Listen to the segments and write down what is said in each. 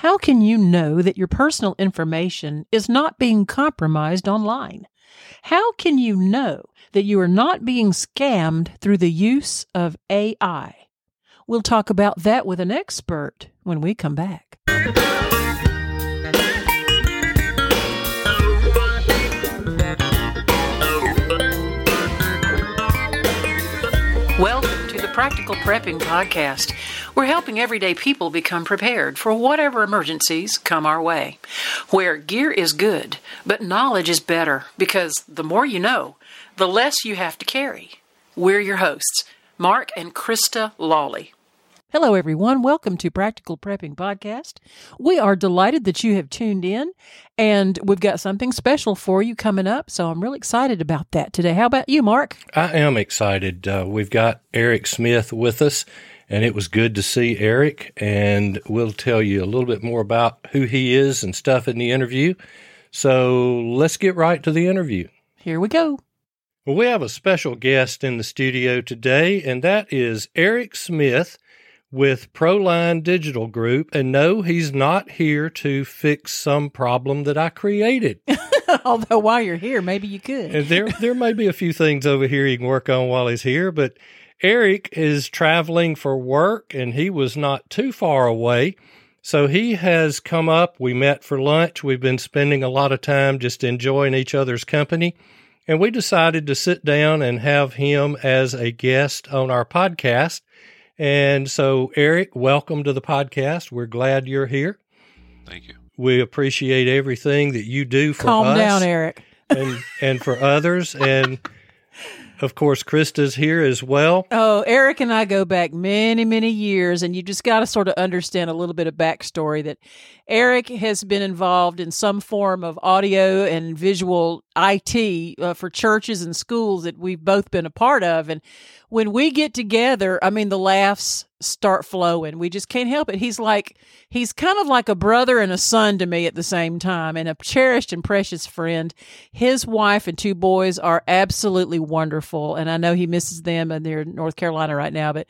How can you know that your personal information is not being compromised online? How can you know that you are not being scammed through the use of AI? We'll talk about that with an expert when we come back. Welcome to the Practical Prepping Podcast. We're helping everyday people become prepared for whatever emergencies come our way. Where gear is good, but knowledge is better because the more you know, the less you have to carry. We're your hosts, Mark and Krista Lawley. Hello, everyone. Welcome to Practical Prepping Podcast. We are delighted that you have tuned in, and we've got something special for you coming up. So I'm really excited about that today. How about you, Mark? I am excited. Uh, we've got Eric Smith with us, and it was good to see Eric. And we'll tell you a little bit more about who he is and stuff in the interview. So let's get right to the interview. Here we go. Well, we have a special guest in the studio today, and that is Eric Smith with Proline Digital Group. And no, he's not here to fix some problem that I created. Although while you're here, maybe you could. And there, there may be a few things over here he can work on while he's here, but Eric is traveling for work and he was not too far away. So he has come up. We met for lunch. We've been spending a lot of time just enjoying each other's company. And we decided to sit down and have him as a guest on our podcast. And so, Eric, welcome to the podcast. We're glad you're here. Thank you. We appreciate everything that you do for Calm us down, Eric. and and for others. And of course, Krista's here as well. Oh, Eric and I go back many, many years, and you just got to sort of understand a little bit of backstory that Eric has been involved in some form of audio and visual IT uh, for churches and schools that we've both been a part of. And when we get together, I mean, the laughs start flowing. We just can't help it. He's like, he's kind of like a brother and a son to me at the same time, and a cherished and precious friend. His wife and two boys are absolutely wonderful, and I know he misses them, and they're in North Carolina right now. But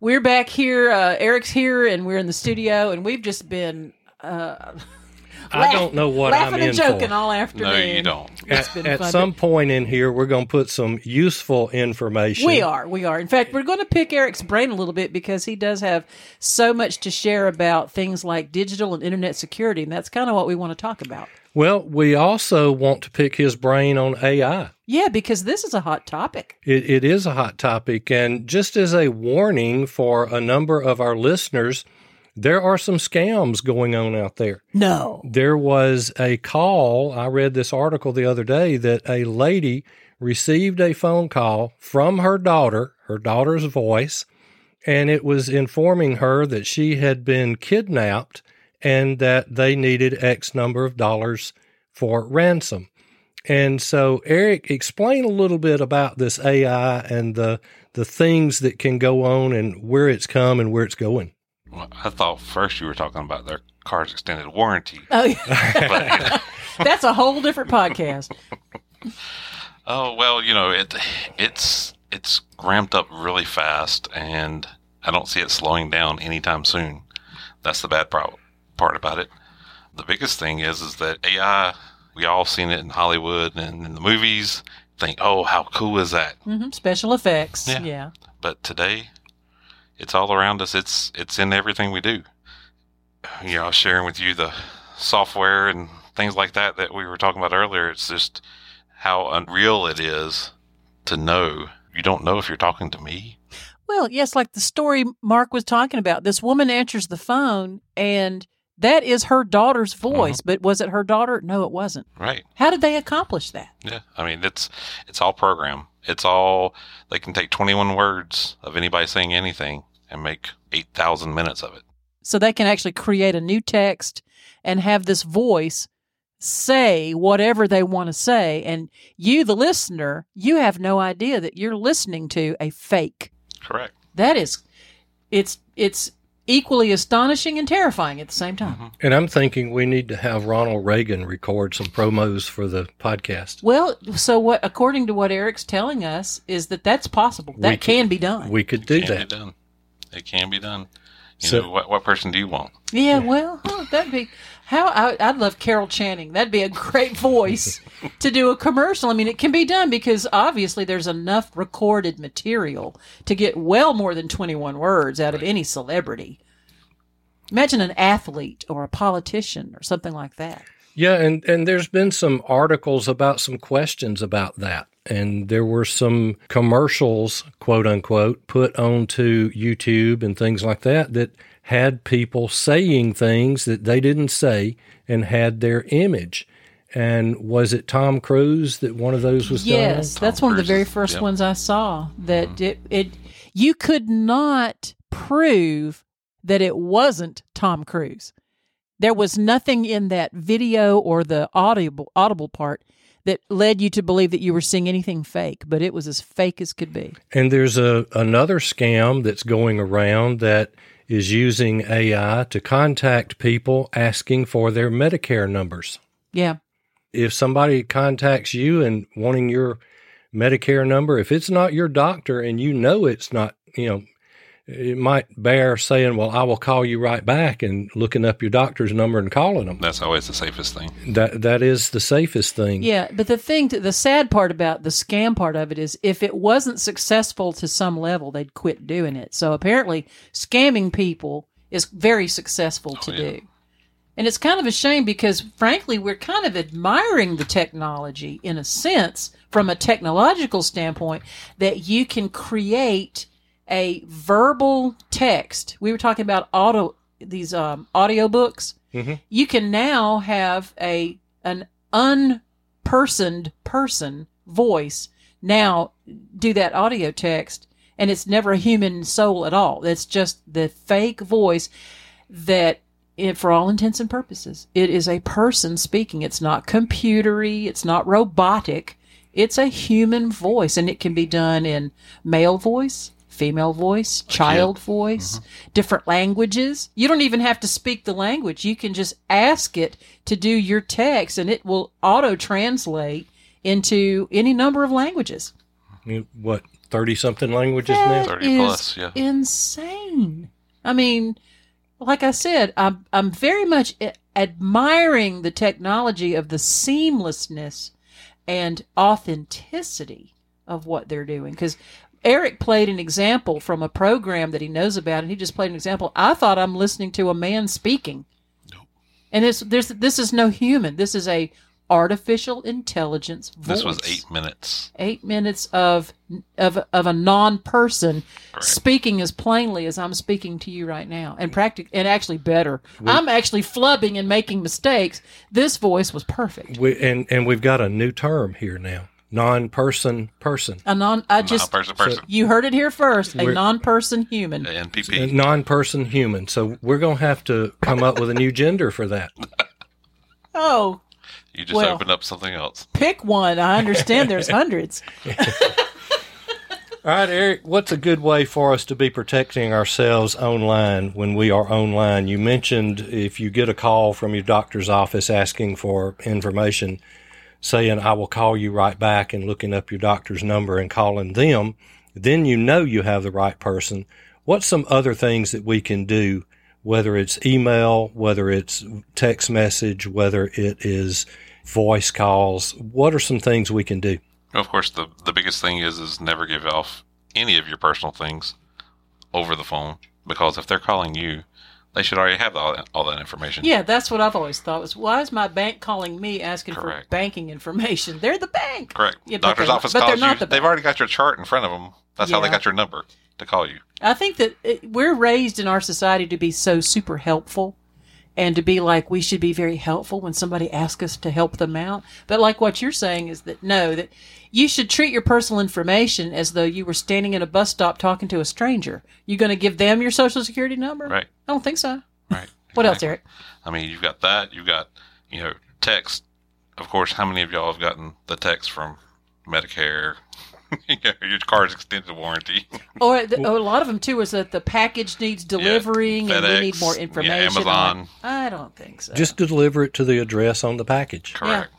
we're back here. Uh, Eric's here, and we're in the studio, and we've just been. Uh, I don't know what laughing I'm and in joking for. all afternoon. No, you don't. At, at some point in here, we're going to put some useful information. We are. We are. In fact, we're going to pick Eric's brain a little bit because he does have so much to share about things like digital and internet security. And that's kind of what we want to talk about. Well, we also want to pick his brain on AI. Yeah, because this is a hot topic. It, it is a hot topic. And just as a warning for a number of our listeners, there are some scams going on out there. No. There was a call. I read this article the other day that a lady received a phone call from her daughter, her daughter's voice, and it was informing her that she had been kidnapped and that they needed X number of dollars for ransom. And so, Eric, explain a little bit about this AI and the the things that can go on and where it's come and where it's going. Well, I thought first you were talking about their car's extended warranty. Oh, yeah. But, that's a whole different podcast. oh well, you know it. It's it's ramped up really fast, and I don't see it slowing down anytime soon. That's the bad pro- part about it. The biggest thing is is that AI. We all seen it in Hollywood and in the movies. Think, oh, how cool is that? hmm Special effects. Yeah. yeah. but today it's all around us it's it's in everything we do you know I was sharing with you the software and things like that that we were talking about earlier it's just how unreal it is to know you don't know if you're talking to me Well, yes, like the story Mark was talking about. This woman answers the phone, and that is her daughter's mm-hmm. voice. But was it her daughter? No, it wasn't. right How did they accomplish that? yeah i mean it's it's all program it's all they can take 21 words of anybody saying anything and make 8000 minutes of it. So they can actually create a new text and have this voice say whatever they want to say. And you the listener you have no idea that you're listening to a fake. Correct. That is it's it's equally astonishing and terrifying at the same time. Mm-hmm. And I'm thinking we need to have Ronald Reagan record some promos for the podcast. well so what according to what eric's telling us is that that's possible. That We can could- be done. We could do can that. Be done it can be done You So- know, what, what person do you want? Yeah, well, huh, that'd be how I, I'd love Carol Channing. That'd be a great voice to do a commercial. I mean, it can be done because obviously there's enough recorded material to get well more than 21 words out of any celebrity. Imagine an athlete or a politician or something like that. Yeah, and and there's been some articles about some questions about that. And there were some commercials, quote unquote, put onto YouTube and things like that that had people saying things that they didn't say and had their image. And was it Tom Cruise that one of those was Yes, done? that's one of the very first yep. ones I saw. That mm-hmm. it it you could not prove that it wasn't Tom Cruise. There was nothing in that video or the audible audible part that led you to believe that you were seeing anything fake, but it was as fake as could be. And there's a another scam that's going around that is using AI to contact people asking for their Medicare numbers. Yeah. if somebody contacts you and wanting your Medicare number, if it's not your doctor and you know it's not, you know, it might bear saying, "Well, I will call you right back," and looking up your doctor's number and calling them. That's always the safest thing. That that is the safest thing. Yeah, but the thing, the sad part about the scam part of it is, if it wasn't successful to some level, they'd quit doing it. So apparently, scamming people is very successful oh, to yeah. do, and it's kind of a shame because, frankly, we're kind of admiring the technology in a sense, from a technological standpoint, that you can create a verbal text. We were talking about auto these um, audio books. Mhm. You can now have a an unpersoned person voice now do that audio text and it's never a human soul at all it's just the fake voice that it, for all intents and purposes it is a person speaking it's not computery it's not robotic it's a human voice and it can be done in male voice female voice child voice mm-hmm. different languages you don't even have to speak the language you can just ask it to do your text and it will auto translate into any number of languages What thirty something languages That now? 30 is plus, yeah. insane. I mean, like I said, I'm I'm very much admiring the technology of the seamlessness and authenticity of what they're doing because Eric played an example from a program that he knows about, and he just played an example. I thought I'm listening to a man speaking, and this this this is no human. This is a artificial intelligence voice This was eight minutes. eight minutes of of of a non-person Correct. speaking as plainly as I'm speaking to you right now, and practic and actually better. I'm actually flubbing and making mistakes. This voice was perfect. We, and and we've got a new term here now: non-person person, A non. I just Non-person person. you heard it here first. A We're- non-person human. NPP. non-person human. So we're gonna have to come up with a new gender for that. Oh, You just Well. opened up something else. pick one. I understand. There's hundreds. All right, Eric, what's a good way for us to be protecting ourselves online when we are online? You mentioned if you get a call from your doctor's office asking for information, saying, I will call you right back and looking up your doctor's number and calling them, then you know you have the right person. What's some other things that we can do, whether it's email, whether it's text message, whether it is voice calls? What are some things we can do? Of course, the the biggest thing is is never give off any of your personal things over the phone because if they're calling you, they should already have all that, all that information. Yeah, that's what I've always thought. Was why is my bank calling me asking for banking information? They're the bank. Correct. Yeah, but Doctor's office but they're calls not you. the They've bank. already got your chart in front of them. That's how they got your number to call you. I think that it, we're raised in our society to be so super helpful and to be like we should be very helpful when somebody asks us to help them out. But like what you're saying is that no, that you should treat your personal information as though you were standing in a bus stop talking to a stranger. You're going to give them your social security number? Right. I don't think so. Right. What else, Eric? I mean, you've got that. You've got, you know, text. Of course, how many of y'all have gotten the text from Medicare? you know, your car's extended warranty. Or the, a lot of them too is that the package needs delivering and we need more yeah, information. Amazon. I don't think so. Just deliver it to the address on the package. Correct.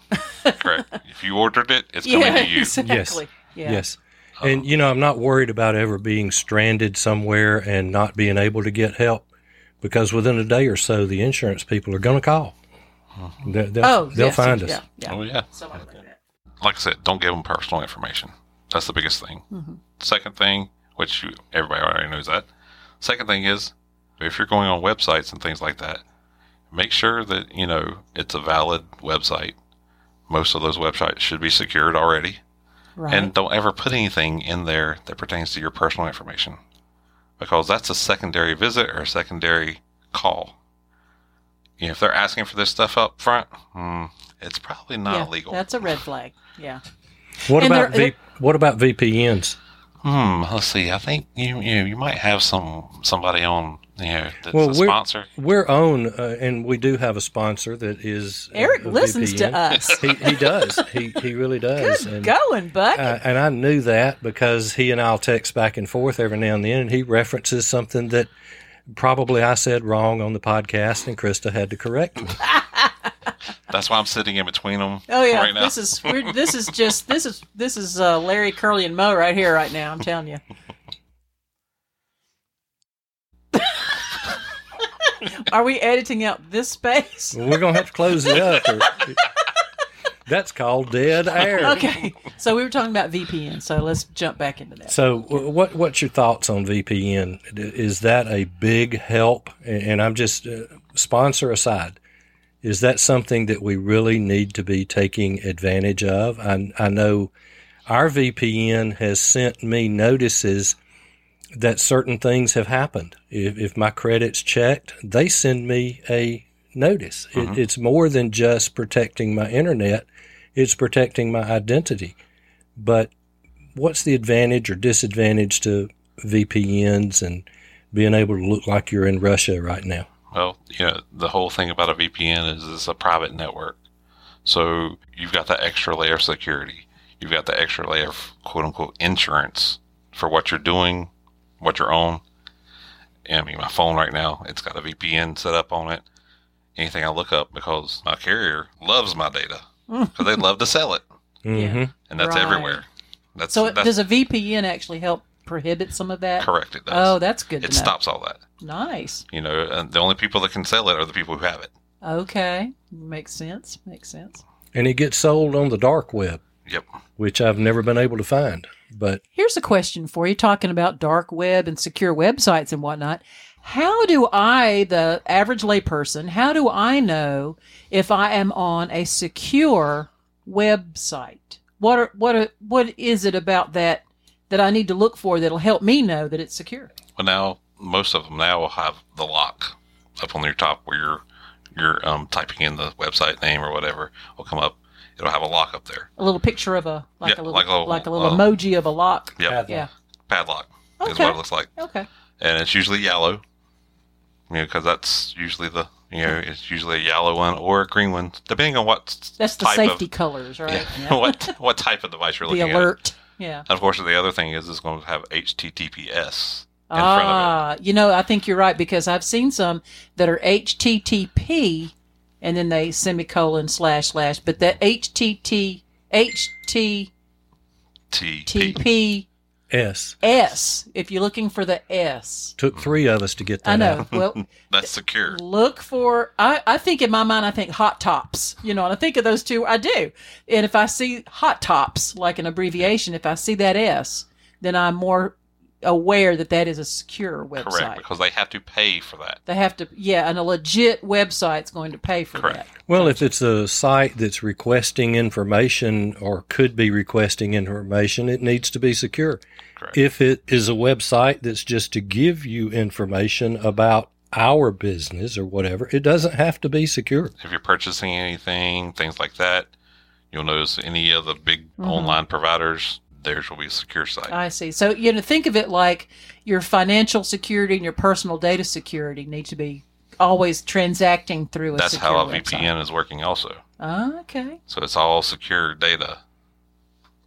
Correct. If you ordered it, it's coming yeah, to you. exactly. Yeah. Yes. And, you know, I'm not worried about ever being stranded somewhere and not being able to get help. because within a day or so, the insurance people are going to call. They, will Oh, they'll yes, find yes, us. Yeah, yeah. Oh yeah. Like that. like I said, don't give them personal information. That's the biggest thing. Second thing, which you, everybody already knows that. Second thing is, if you're going on websites and things like that, make sure that you know it's a valid website. Most of those websites should be secured already, Right. and don't ever put anything in there that pertains to your personal information, because that's a secondary visit or a secondary call. You know, if they're asking for this stuff up front, hmm, it's probably not yeah, illegal. That's a red flag. Yeah. What And about v, what about VPNs? Hmm. Let's see. I think you you you might have some somebody on you know that's Well, a we're- sponsor. We're on, uh, and we do have a sponsor that is uh, Eric a listens to us. He, he does. He he really does. Good and, going, Buck. uh, and I knew that because he and I'll text back and forth every now and then, and he references something that probably I said wrong on the podcast, and Krista had to correct me. That's why I'm sitting in between them. oh yeah, right now. this is we're, this is just this is this is uh, Larry Curly and Moe right here right now. I'm telling you. Are we editing out this space? Well, we're gonna have to close it up. Or, that's called dead air. Okay, so we were talking about VPN, so let's jump back into that. So, what what's your thoughts on VPN? Is that a big help? And I'm just uh, sponsor aside. Is that something that we really need to be taking advantage of? I, I know our VPN has sent me notices that certain things have happened. If, if my credit's checked, they send me a notice. It, mm-hmm. it's more than just protecting my internet; it's protecting my identity. But what's the advantage or disadvantage to VPNs and being able to look like you're in Russia right now? Well, you know, the whole thing about a VPN is it's a private network. So you've got that extra layer of security. You've got the extra layer of quote unquote insurance for what you're doing, what you're on. I mean, my phone right now, it's got a VPN set up on it. Anything I look up because my carrier loves my data because they love to sell it, hmm and that's Right. everywhere. That's, So, that's does a VPN actually help prohibit some of that? correct. It does. Oh, that's good. it to know. stops all that. Nice. You know, and the only people that can sell it are the people who have it. Okay, makes sense. Makes sense. And it gets sold on the dark web, Yep. which I've never been able to find. But Here's a question for you talking about dark web and secure websites and whatnot. How do I, the average layperson, how do I know if I am on a secure website? What are, what are, what is it about that that I need to look for that'll help me know that it's secure? Well, now most of them now will have the lock up on your top where you're you're um, typing in the website name or whatever will come up. It'll have a lock up there. A little picture of a like Yeah, a little like like a a, little, little uh, emoji of a lock. Yep. Padlock. Yeah. Padlock is what it looks like, Okay. and it's usually yellow. You know, because that's usually the you know it's usually a yellow one or a green one, depending on what That's the safety of colors, right? yeah, what what type of device you're the looking at. The alert. Yeah. And of course, the other thing is it's going to have HTTPS in front of Ah, you know, I think you're right because I've seen some that are HTTP and then they semicolon slash slash, but that HTT it. TP. HTTPS, S if you're looking for the S. took three of us to get that I know. out. Well, That's secure. look for I, I think in my mind I think hot tops. You know, and I think of those two I do. And if I see hot tops like an abbreviation, if I see that S, then I'm more aware that that is a secure website. Correct, because they have to pay for that. They have to, yeah, and a legit website's going to pay for Correct. that. Well, if it's a site that's requesting information or could be requesting information, it needs to be secure. Correct. If it is a website that's just to give you information about our business or whatever, it doesn't have to be secure. if you're purchasing anything, things like that, you'll notice any of the big Mhm. online providers, theirs will be a secure site. I see. So, you know, think of it like your financial security and your personal data security need to be always transacting through a That's secure how a website. VPN is working also. Okay. So it's all secure data.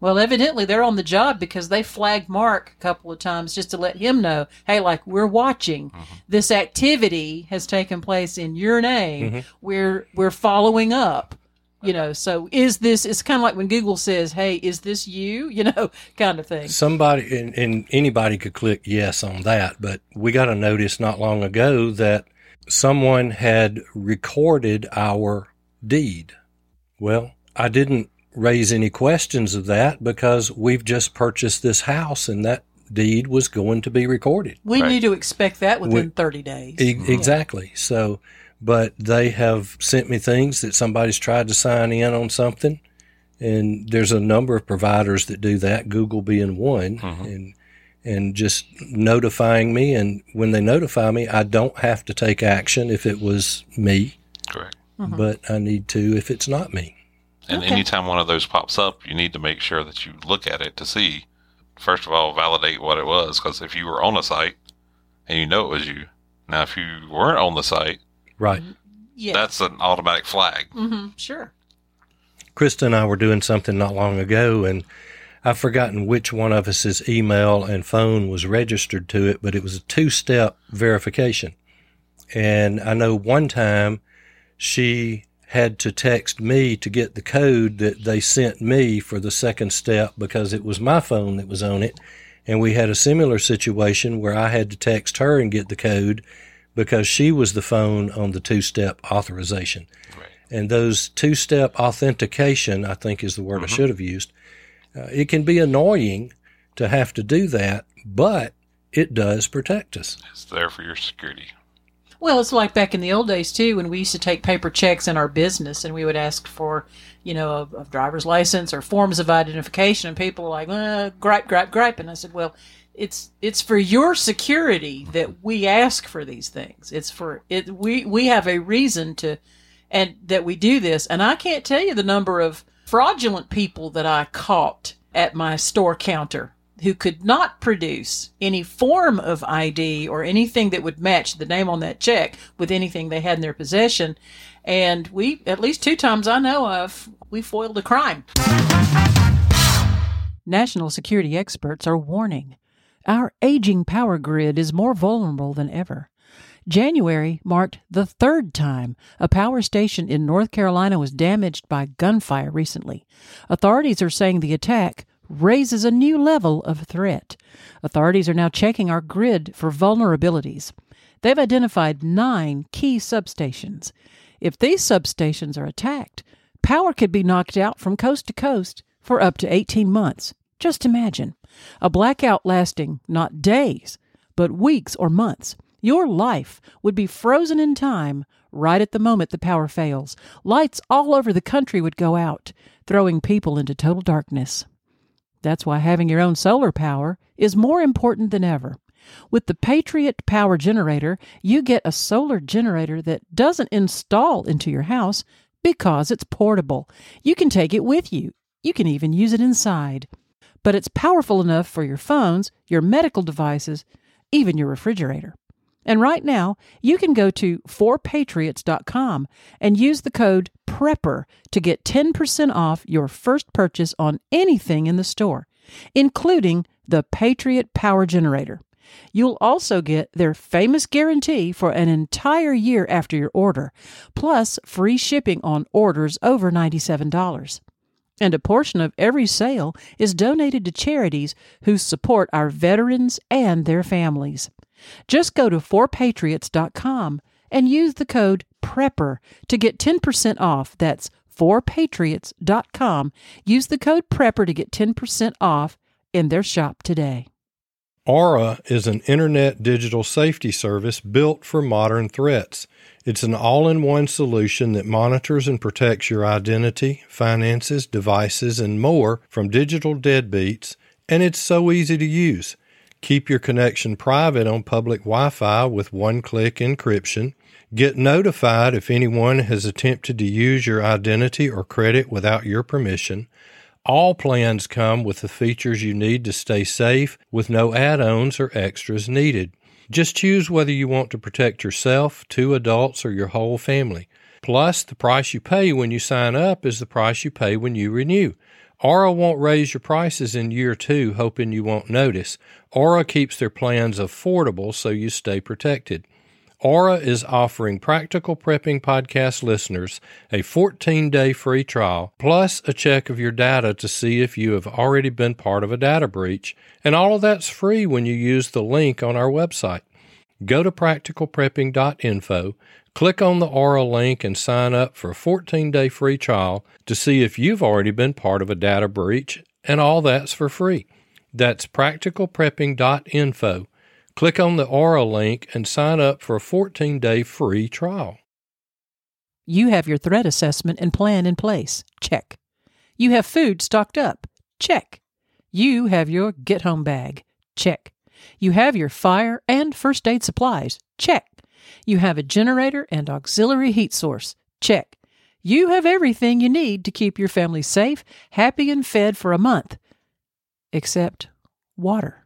Well, evidently they're on the job because they flagged Mark a couple of times just to let him know, hey, like we're watching. Mm-hmm. This activity has taken place in your name. Mhm. We're we're following up. You know, so is this? It's kind of like when Google says, "Hey, is this you?" You know, kind of thing. Somebody and, and anybody could click yes on that, but we got a notice not long ago that someone had recorded our deed. Well, I didn't raise any questions of that because we've just purchased this house and that deed was going to be recorded. We Right. knew to expect that within We- 30 days. E- Exactly. So, but they have sent me things that somebody's tried to sign in on something, and there's a number of providers that do that. Google being one, mm-hmm. and and just notifying me. And when they notify me, I don't have to take action if it was me, Correct. Mm-hmm. but I need to if it's not me. And Okay. anytime one of those pops up, you need to make sure that you look at it to see, first of all, validate what it was. Because if you were on the site and you know it was you, now if you weren't on the site, Right. yeah. that's an automatic flag. hmm Sure. Krista and I were doing something not long ago, and I've forgotten which one of us's email and phone was registered to it, but it was a two step verification. And I know one time she had to text me to get the code that they sent me for the second step because it was my phone that was on it. And we had a similar situation where I had to text her and get the code because she was the phone on the two step authorization. Right. And those two step authentication, I think is the word I should have used. Uh, it can be annoying to have to do that, but it does protect us. It's there for your security. Well, it's like back in the old days too, when we used to take paper checks in our business, and we would ask for, you know, a, a driver's license or forms of identification, and people were like, uh, "Gripe, gripe, gripe," and I said, "Well, it's it's for your security that we ask for these things. It's for it. We we have a reason to, and that we do this. And I can't tell you the number of fraudulent people that I caught at my store counter who could not produce any form of ID or anything that would match the name on that check with anything they had in their possession. And we, at least two times I know of, we foiled a crime. National security experts are warning our aging power grid is more vulnerable than ever. January marked the third time a power station in North Carolina was damaged by gunfire recently. Authorities are saying the attack raises a new level of threat. Authorities are now checking our grid for vulnerabilities. They've identified nine key substations. If these substations are attacked, power could be knocked out from coast to coast for up to 18 months. Just imagine a blackout lasting not days, but weeks or months. Your life would be frozen in time right at the moment the power fails. Lights all over the country would go out, throwing people into total darkness. That's why having your own solar power is more important than ever. With the Patriot Power Generator, you get a solar generator that doesn't install into your house because it's portable. You can take it with you. You can even use it inside. But it's powerful enough for your phones, your medical devices, even your refrigerator. And right now, you can go to 4patriots.com and use the code PREPPER to get 10% off your first purchase on anything in the store, including the Patriot Power Generator. You'll also get their famous guarantee for an entire year after your order, plus free shipping on orders over $97. And a portion of every sale is donated to charities who support our veterans and their families. Just go to 4patriots.com and use the code PREPPER to get 10% off. That's 4patriots.com. Use the code PREPPER to get 10% off in their shop today. Aura is an internet digital safety service built for modern threats. It's an all in one solution that monitors and protects your identity, finances, devices, and more from digital deadbeats, and it's so easy to use. Keep your connection private on public Wi Fi with one click encryption. Get notified if anyone has attempted to use your identity or credit without your permission. All plans come with the features you need to stay safe with no add ons or extras needed. Just choose whether you want to protect yourself, two adults, or your whole family. Plus, the price you pay when you sign up is the price you pay when you renew. Aura won't raise your prices in year two, hoping you won't notice. Aura keeps their plans affordable so you stay protected. Aura is offering Practical Prepping Podcast listeners a 14 day free trial, plus a check of your data to see if you have already been part of a data breach. And all of that's free when you use the link on our website. Go to practicalprepping.info, click on the Aura link, and sign up for a 14 day free trial to see if you've already been part of a data breach, and all that's for free. That's practicalprepping.info. Click on the Aura link and sign up for a 14 day free trial. You have your threat assessment and plan in place. Check. You have food stocked up. Check. You have your get home bag. Check. You have your fire and first aid supplies. Check. You have a generator and auxiliary heat source. Check. You have everything you need to keep your family safe, happy, and fed for a month. Except water.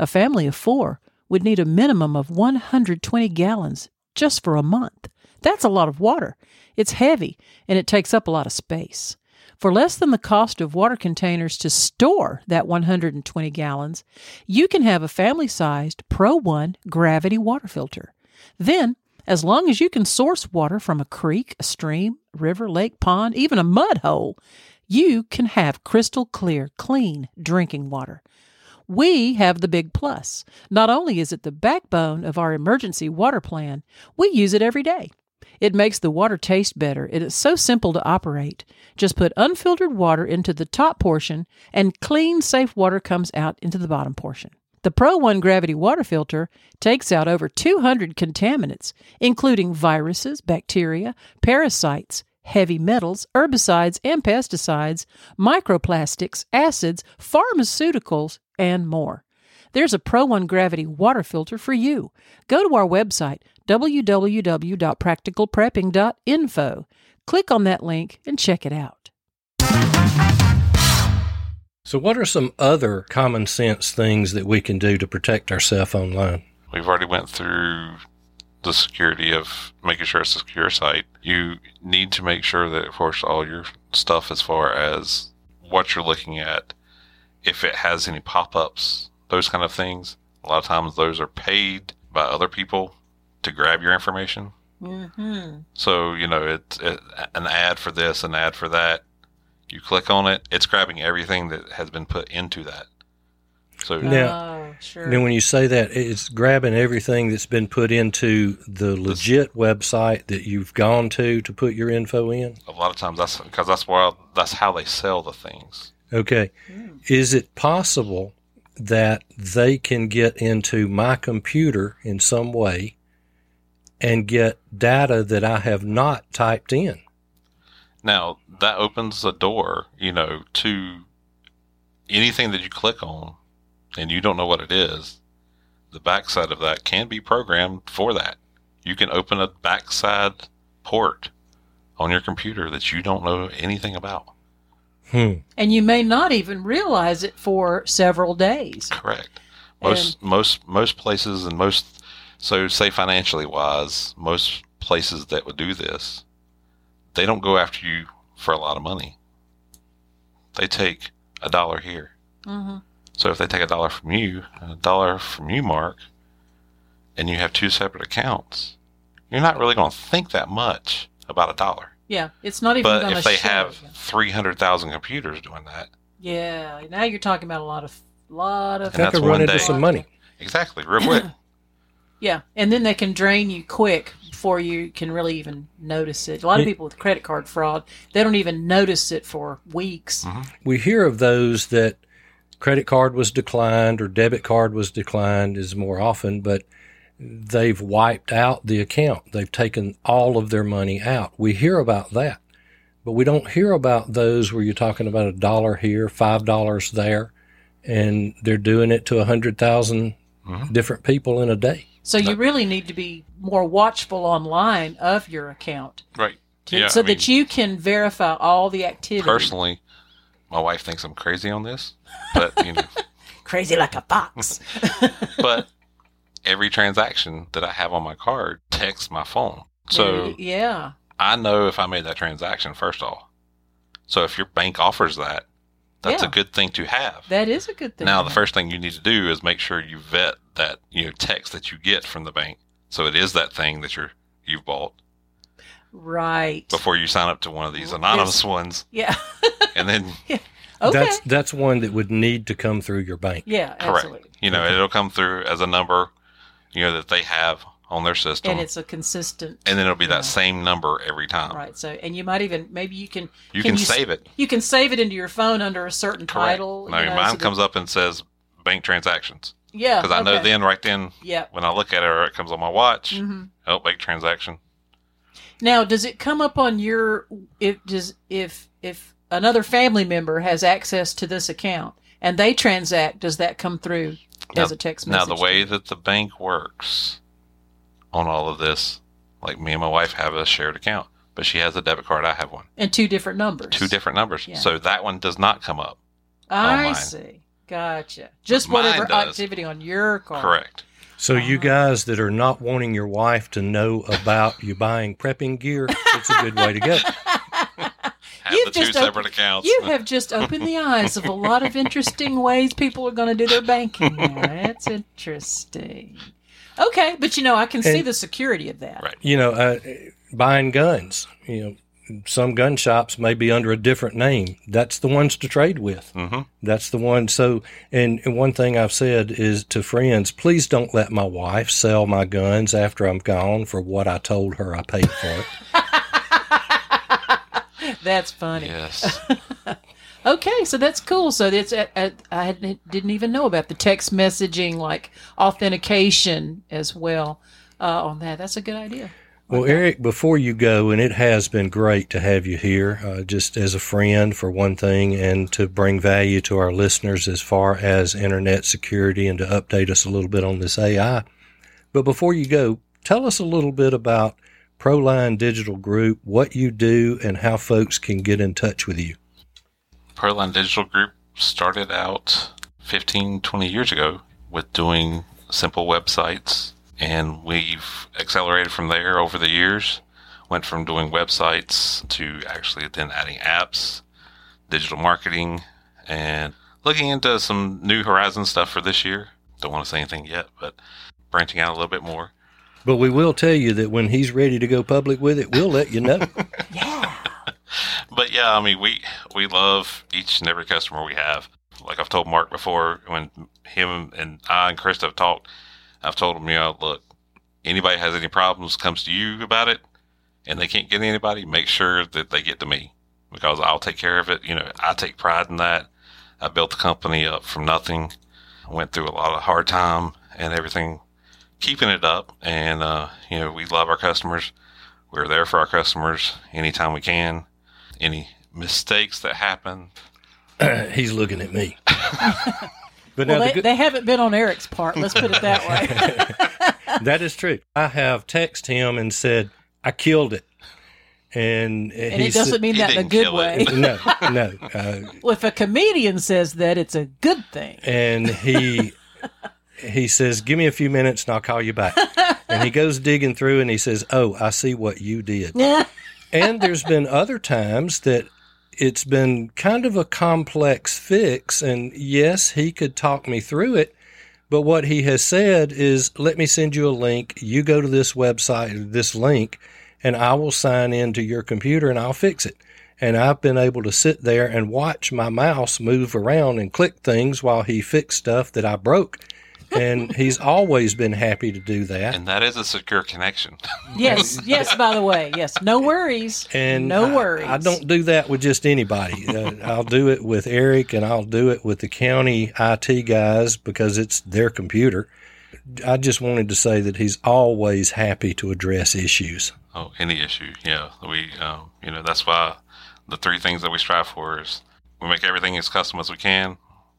A family of four would need a minimum of 120 gallons just for a month. That's a lot of water. It's heavy and it takes up a lot of space. For less than the cost of water containers to store that 120 gallons, you can have a family sized ProOne gravity water filter. Then, as long as you can source water from a creek, a stream, river, lake, pond, even a mud hole, you can have crystal clear, clean drinking water. We have the big plus. Not only is it the backbone of our emergency water plan, we use it every day. It makes the water taste better. It is so simple to operate. Just put unfiltered water into the top portion, and clean, safe water comes out into the bottom portion. The ProOne Gravity Water Filter takes out over 200 contaminants, including viruses, bacteria, parasites, heavy metals, herbicides and pesticides, microplastics, acids, pharmaceuticals, and more. There's a ProOne Gravity water filter for you. Go to our website, www.practicalprepping.info. Click on that link and check it out. So, what are some other common sense things that we can do to protect ourselves online? We've already went through the security of making sure it's a secure site. You need to make sure that, of course, all your stuff as far as what you're looking at, if it has any pop-ups, those kind of things. A lot of times those are paid by other people to grab your information. Mm-hmm. So, you know, it's it, an ad for this, an ad for that. You click on it, it's grabbing everything that has been put into that. So, Now- oh, sure. Now, when you say that, it's grabbing everything that's been put into the legit website that you've gone to to put your info in. a lot of times that's because that's why that's how they sell the things. Okay. Hmm. Is it possible that they can get into my computer in some way and get data that I have not typed in? Now that opens the door, you know, to anything that you click on and you don't know what it is. The backside of that can be programmed for that. You can open a backside port on your computer that you don't know anything about. Hmm. and you may not even realize it for several days. Correct. Most most most places and most so say financially wise, most places that would do this, they don't go after you for a lot of money. They take a dollar here. Mm-hmm. So if they take a dollar from you, a dollar from you, Mark, and you have two separate accounts, you're not really going to think that much about a dollar. Yeah, it's not even. But gonna if they show have you. three hundred thousand computers doing that, yeah, now you're talking about a lot of, lot of. And That that's could run one into day. some money. exactly, real quick. Yeah, and then they can drain you quick before you can really even notice it. A lot of people with credit card fraud, they don't even notice it for weeks. Mm-hmm. We hear of those that credit card was declined or debit card was declined is more often, but they've wiped out the account. They've taken all of their money out. We hear about that, but we don't hear about those where you're talking about a dollar here, five dollars there, and they're doing it to a hundred thousand Mhm. different people in a day. So you really need to be more watchful online of your account, right. to, Yeah, so I mean, that you can verify all the activity. personally, my wife thinks I'm crazy on this, but you know, crazy like a fox. but every transaction that I have on my card texts my phone. So yeah, I know if I made that transaction first off. So if your bank offers that, that's Yeah. a good thing to have. that is a good thing. now the first thing you need to do is make sure you vet that you know text that you get from the bank. So it is that thing that you're you've bought right before you sign up to one of these anonymous ones, Yeah. and then okay. That's that's one that would need to come through your bank. yeah. correct. Absolutely. You know, it'll come through as a number, you know, that they have on their system. and it's a consistent. and then it'll be that same number every time. Right. So, and you might even maybe you can You can, s- save it. You can save it into your phone under a certain Correct. title. I you mean, know, mine so that- comes up and says bank transactions Yeah. because I know then right then Yeah. when I look at it or it comes on my watch, hmm oh, bank transaction. Now, does it come up on your if does if if another family member has access to this account and they transact, does that come through as a text Now, the way that the bank works on all of this, like me and my wife have a shared account, but she has a debit card, I have one. and two different numbers. Two different numbers. Yeah. So that one does not come up. I mine. see. Gotcha. Just Mine whatever does. activity on your card. Correct. So you Uh-huh. guys that are not wanting your wife to know about you buying prepping gear, it's a good way to go. Have You've the two just separate opened- accounts. You have just opened the eyes of a lot of interesting ways people are going to do their banking now. That's interesting. Okay, but you know, I can see the security of that. Right. You know, uh, buying guns. You know, some gun shops may be under a different name. That's the ones to trade with. hmm That's the one. So, and, and one thing I've said is to friends, please don't let my wife sell my guns after I'm gone for what I told her I paid for it. That's funny. Yes. Okay, so that's cool. So that's uh, uh, I didn't even know about the text messaging, like authentication as well uh, on that. That's a good idea. Well, Eric, before you go, and it has been great to have you here, uh, just as a friend for one thing, and to bring value to our listeners as far as internet security and to update us a little bit on this AI. But before you go, tell us a little bit about Proline Digital Group, what you do, and how folks can get in touch with you. Proline Digital Group started out 15, 20 years ago with doing simple websites, and we've accelerated from there over the years. Went from doing websites to actually then adding apps, digital marketing, and looking into some new horizon stuff for this year. Don't want to say anything yet, but branching out a little bit more. But we will tell you that when he's ready to go public with it, we'll let you know. Yeah. But yeah, I mean, we we love each and every customer we have. Like I've told Mark before, when him and I and Chris have talked, I've told him, you know, look, anybody has any problems, comes to you about it, and they can't get anybody, make sure that they get to me because I'll take care of it. You know, I take pride in that. I built the company up from nothing. I went through a lot of hard time and everything, keeping it up. And uh, you know, we love our customers. We're there for our customers anytime we can any mistakes that happen. he's looking at me. But Well, now the they, good- they haven't been on Eric's part. Let's put it that way. that is true. I have texted him and said I killed it, and, and it doesn't mean that in a good way. no, no. Uh, Well, if a comedian says that, it's a good thing. and he he says, "Give me a few minutes, and I'll call you back." And he goes digging through, and he says, "Oh, I see what you did." Yeah. And there's been other times that it's been kind of a complex fix, and yes, he could talk me through it. But what he has said is, let me send you a link. You go to this website, this link, and I will sign into your computer and I'll fix it. And I've been able to sit there and watch my mouse move around and click things while he fixed stuff that I broke. And he's always been happy to do that. And that is a secure connection. Yes. Yes. By the way, yes. No worries. And no I- worries. I, don't do that with just anybody. Uh, I'll do it with Eric and I'll do it with the county IT guys because it's their computer. I just wanted to say that he's always happy to address issues. oh, any issue. Yeah. We, um, you know, that's why the three things that we strive for is we make everything as custom as we can,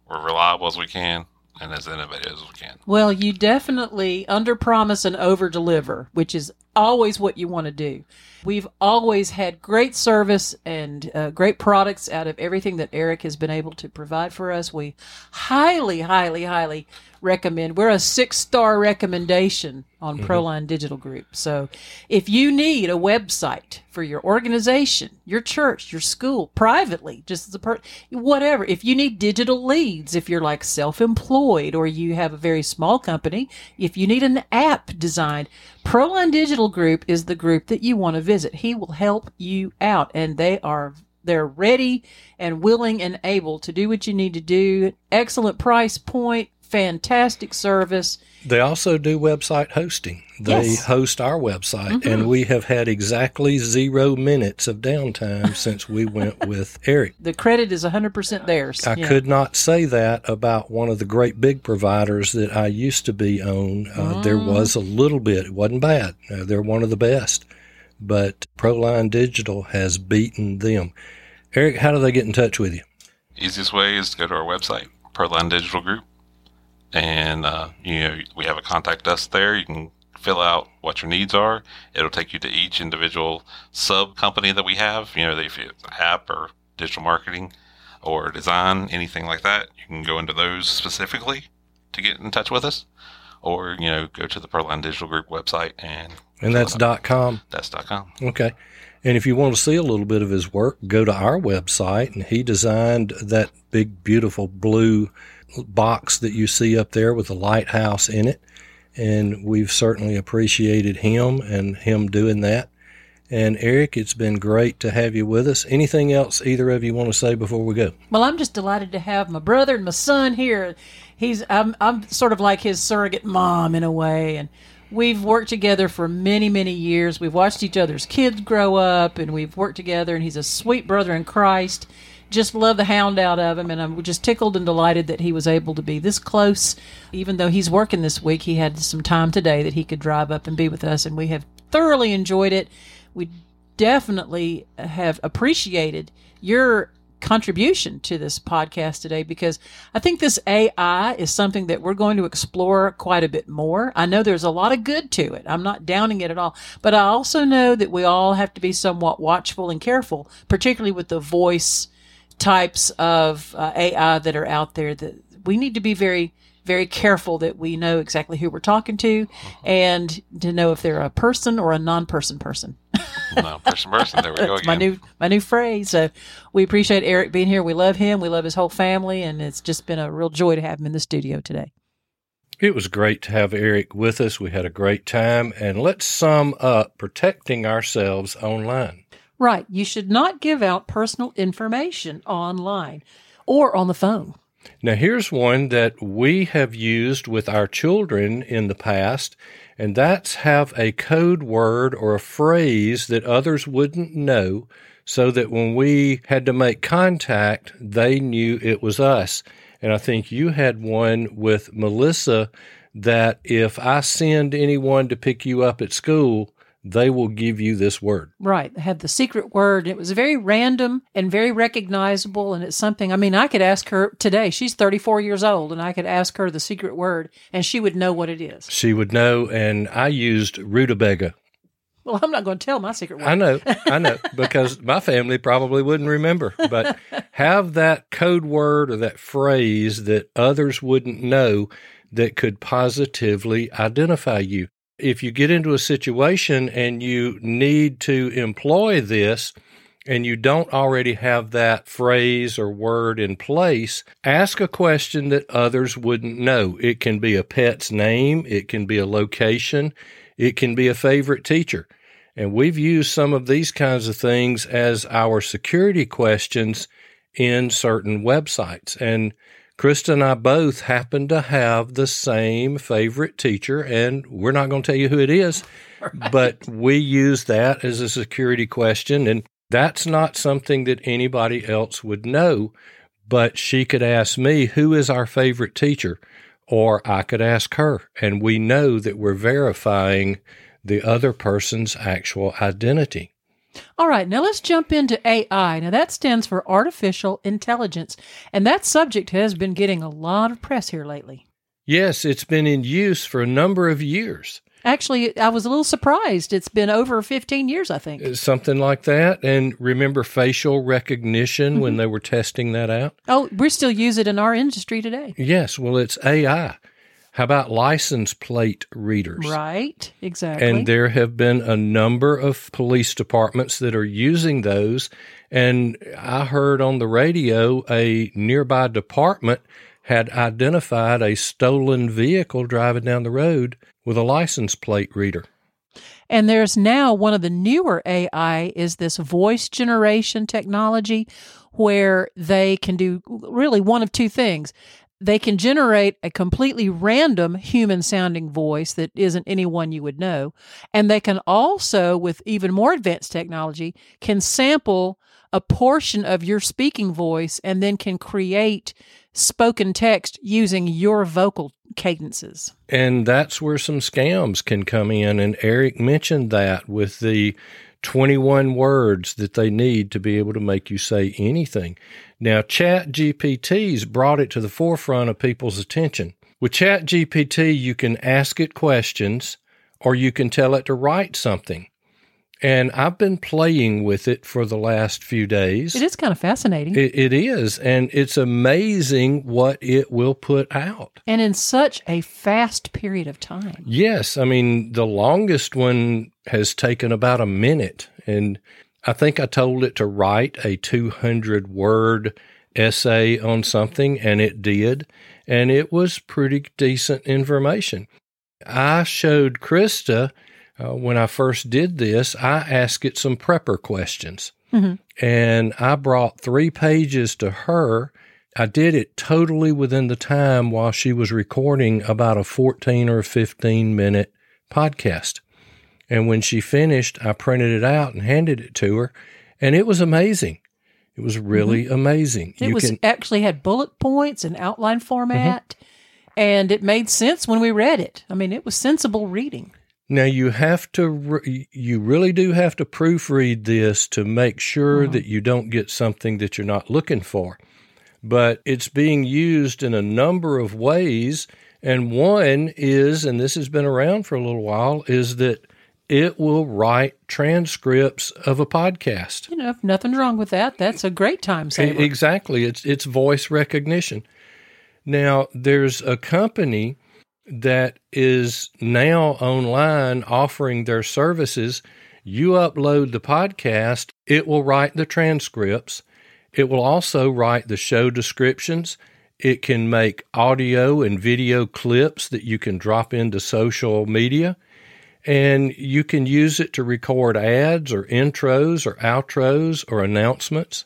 we're reliable as we can, and as innovative as we can. Well, you definitely under promise and over deliver, which is always what you want to do. We've always had great service and uh, great products out of everything that Eric has been able to provide for us. We highly, highly, highly recommend. We're a six star recommendation on Proline Digital Group. So if you need a website for your organization, your church, your school, privately, just as a per, whatever, if you need digital leads, if you're like self employed or you have a very small company, if you need an app designed, Proline Digital Group is the group that you want to visit. He will help you out and they are they're ready and willing and able to do what you need to do. Excellent price point, fantastic service. They also do website hosting. They Yes. host our website, and we have had exactly zero minutes of downtime since we went with Eric. The credit is 100% theirs. I Yeah. could not say that about one of the great big providers that I used to be on. Uh, There was a little bit, it wasn't bad. Uh, they're one of the best, but Proline Digital has beaten them. Eric, how do they get in touch with you? Easiest way is to go to our website, Proline Digital Group, and uh, you know we have a contact us there. You can fill out what your needs are. It'll take you to each individual sub company that we have. You know, if it's app or digital marketing or design, anything like that, you can go into those specifically to get in touch with us, or you know, go to the ProLine Digital Group website and And that's dot .com. that's dot com. Okay. And if you want to see a little bit of his work, go to our website. And he designed that big, beautiful blue box that you see up there with the lighthouse in it. And we've certainly appreciated him and him doing that. And Eric, it's been great to have you with us. Anything else either of you want to say before we go? Well, I'm just delighted to have my brother and my son here. He's I'm I'm sort of like his surrogate mom in a way, and we've worked together for many many years. We've watched each other's kids grow up, and we've worked together. And he's a sweet brother in Christ. Just love the hound out of him, and I'm just tickled and delighted that he was able to be this close. Even though he's working this week, he had some time today that he could drive up and be with us, and we have thoroughly enjoyed it. We definitely have appreciated your contribution to this podcast today because I think this AI is something that we're going to explore quite a bit more. I know there's a lot of good to it. I'm not downing it at all, but I also know that we all have to be somewhat watchful and careful, particularly with the voice types of uh, AI that are out there that we need to be very very careful that we know exactly who we're talking to and to know if they're a person or a non-person person. No, person, person. There we go That's my new my new phrase. So we appreciate Eric being here. We love him. We love his whole family, and it's just been a real joy to have him in the studio today. It was great to have Eric with us. We had a great time. And let's sum up protecting ourselves online. Right. You should not give out personal information online or on the phone. Now, here's one that we have used with our children in the past, and that's have a code word or a phrase that others wouldn't know so that when we had to make contact, they knew it was us. And I think you had one with Melissa that if I send anyone to pick you up at school, they will give you this word. Right. They had the secret word. It was very random and very recognizable. And it's something, I mean, I could ask her today. She's 34 years old, and I could ask her the secret word, and she would know what it is. She would know, and I used rutabaga Well, I'm not going to tell my secret word. I know, I know, because my family probably wouldn't remember. But have that code word or that phrase that others wouldn't know that could positively identify you. If you get into a situation and you need to employ this, and you don't already have that phrase or word in place, ask a question that others wouldn't know. It can be a pet's name, it can be a location, it can be a favorite teacher. And we've used some of these kinds of things as our security questions in certain websites. And Krista and I both happen to have the same favorite teacher, and we're not going to tell you who it is, but we use that as a security question. And that's not something that anybody else would know, but she could ask me, Who is our favorite teacher? Or I could ask her, and we know that we're verifying the other person's actual identity. All right, now let's jump into AI. Now, that stands for artificial intelligence, and that subject has been getting a lot of press here lately. Yes, it's been in use for a number of years, Actually, I was a little surprised. It's been over 15 years, I think. Uh, something like that. And remember facial recognition when mm-hmm. they were testing that out? Oh, we still use it in our industry today. Yes, well, it's AI. How about license plate readers? Right, exactly. And there have been a number of police departments that are using those. And I heard on the radio a nearby department had identified a stolen vehicle driving down the road with a license plate reader. And there's now one of the newer AI is this voice generation technology where they can do really one of two things. They can generate a completely random human sounding voice that isn't anyone you would know. And they can also, with even more advanced technology, can sample a portion of your speaking voice and then can create spoken text using your vocal cadences. And that's where some scams can come in. And Eric mentioned that with the 21 words that they need to be able to make you say anything. Now, Chat GPT's brought it to the forefront of people's attention. With Chat GPT, you can ask it questions or you can tell it to write something. And I've been playing with it for the last few days. It is kind of fascinating. It, it is. And it's amazing what it will put out. And in such a fast period of time. Yes. I mean, the longest one has taken about a minute. And I think I told it to write a 200 word essay on something, and it did. And it was pretty decent information. I showed Krista uh, when I first did this, I asked it some prepper questions. Mm-hmm. And I brought three pages to her. I did it totally within the time while she was recording about a 14 or 15 minute podcast. And when she finished, I printed it out and handed it to her. And it was amazing. It was really mm-hmm. amazing. It you was can, actually had bullet points and outline format, mm-hmm. and it made sense when we read it. I mean, it was sensible reading. Now you have to, you really do have to proofread this to make sure mm-hmm. that you don't get something that you're not looking for. But it's being used in a number of ways. And one is, and this has been around for a little while, is that it will write transcripts of a podcast. You know, nothing's wrong with that. That's a great time saver. Exactly. It's it's voice recognition. Now, there's a company that is now online offering their services. You upload the podcast, it will write the transcripts. It will also write the show descriptions. It can make audio and video clips that you can drop into social media. And you can use it to record ads or intros or outros or announcements,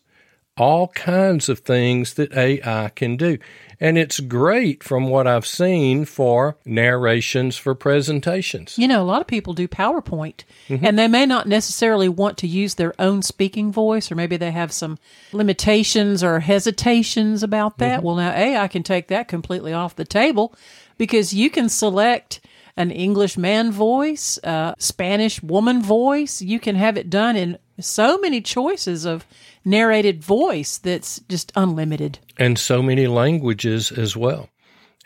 all kinds of things that AI can do. And it's great from what I've seen for narrations for presentations. You know, a lot of people do PowerPoint mm-hmm. and they may not necessarily want to use their own speaking voice, or maybe they have some limitations or hesitations about that. Mm-hmm. Well, now, A, I can take that completely off the table because you can select an English man voice, a Spanish woman voice. You can have it done in so many choices of narrated voice that's just unlimited. And so many languages as well.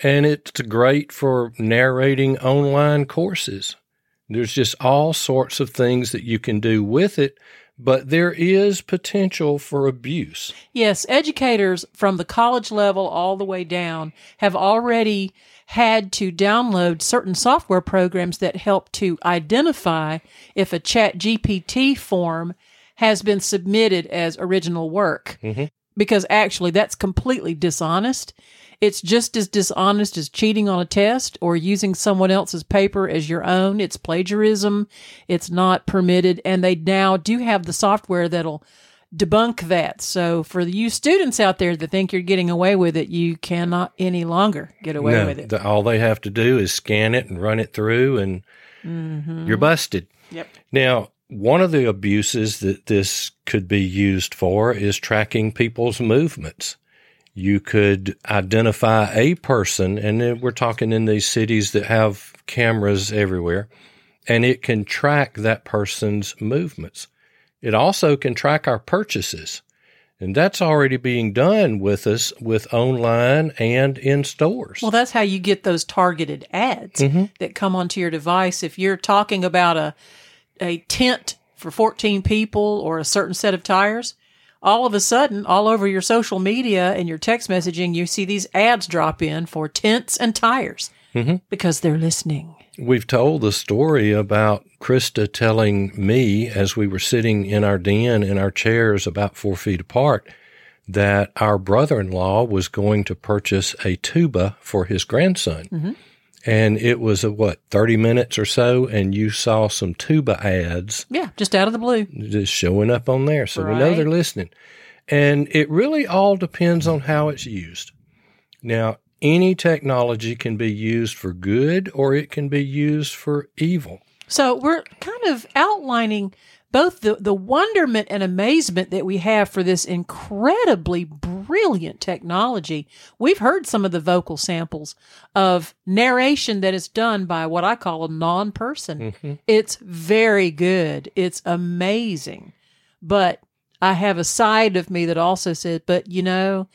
And it's great for narrating online courses. There's just all sorts of things that you can do with it, but there is potential for abuse. Yes, educators from the college level all the way down have already had to download certain software programs that help to identify if a chat GPT form has been submitted as original work mm-hmm. because actually that's completely dishonest. It's just as dishonest as cheating on a test or using someone else's paper as your own. It's plagiarism. It's not permitted. And they now do have the software that'll debunk that. So for you students out there that think you're getting away with it, you cannot any longer get away no, with it. The, all they have to do is scan it and run it through and mm-hmm. you're busted. Yep. Now, one of the abuses that this could be used for is tracking people's movements. You could identify a person, and we're talking in these cities that have cameras everywhere, and it can track that person's movements. It also can track our purchases. And that's already being done with us with online and in stores. Well, that's how you get those targeted ads mm-hmm. that come onto your device. If you're talking about a a tent for 14 people or a certain set of tires, all of a sudden, all over your social media and your text messaging, you see these ads drop in for tents and tires mm-hmm. because they're listening. We've told the story about Krista telling me as we were sitting in our den in our chairs about four feet apart that our brother in law was going to purchase a tuba for his grandson. Mm-hmm. And it was a what 30 minutes or so and you saw some tuba ads yeah just out of the blue. just showing up on there. So right. we know they're listening. And it really all depends on how it's used. Now any technology can be used for good or it can be used for evil. So we're kind of outlining both the, the wonderment and amazement that we have for this incredibly brilliant technology. We've heard some of the vocal samples of narration that is done by what I call a non person. Mm-hmm. It's very good. It's amazing. But I have a side of me that also said, but you know,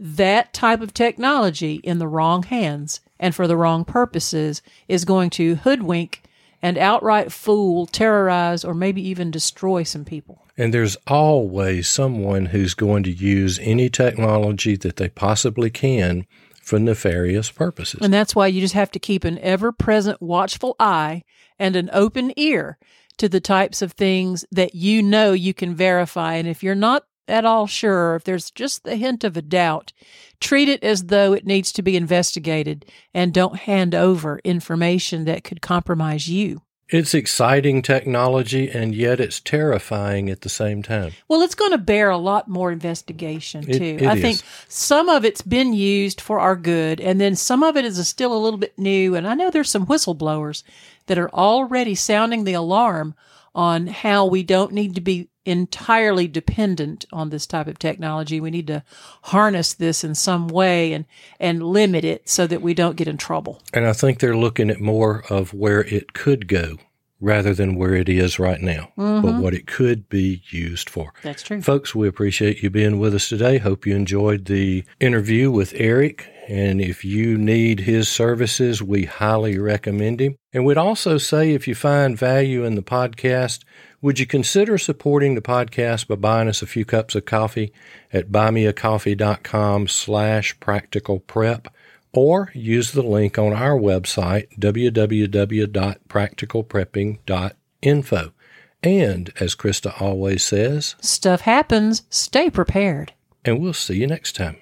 that type of technology in the wrong hands and for the wrong purposes is going to hoodwink and outright fool, terrorize, or maybe even destroy some people. And there's always someone who's going to use any technology that they possibly can for nefarious purposes. And that's why you just have to keep an ever present watchful eye and an open ear to the types of things that you know you can verify. And if you're not at all sure, if there's just the hint of a doubt, treat it as though it needs to be investigated and don't hand over information that could compromise you. It's exciting technology and yet it's terrifying at the same time. Well, it's going to bear a lot more investigation It- too. it I is. think some of it's been used for our good, and then some of it is still a little bit new. And I know there's some whistleblowers that are already sounding the alarm on how we don't need to be entirely dependent on this type of technology. We need to harness this in some way and and limit it so that we don't get in trouble. And I think they're looking at more of where it could go rather than where it is right now, but mm-hmm. what it could be used for. That's true. Folks, we appreciate you being with us today. Hope you enjoyed the interview with Eric. And if you need his services, we highly recommend him. And we'd also say if you find value in the podcast, would you consider supporting the podcast by buying us a few cups of coffee at buymeacoffee.com slash practical prep or use the link on our website, www.practicalprepping.info. And as Krista always says, Stuff happens. Stay prepared. and we'll see you next time.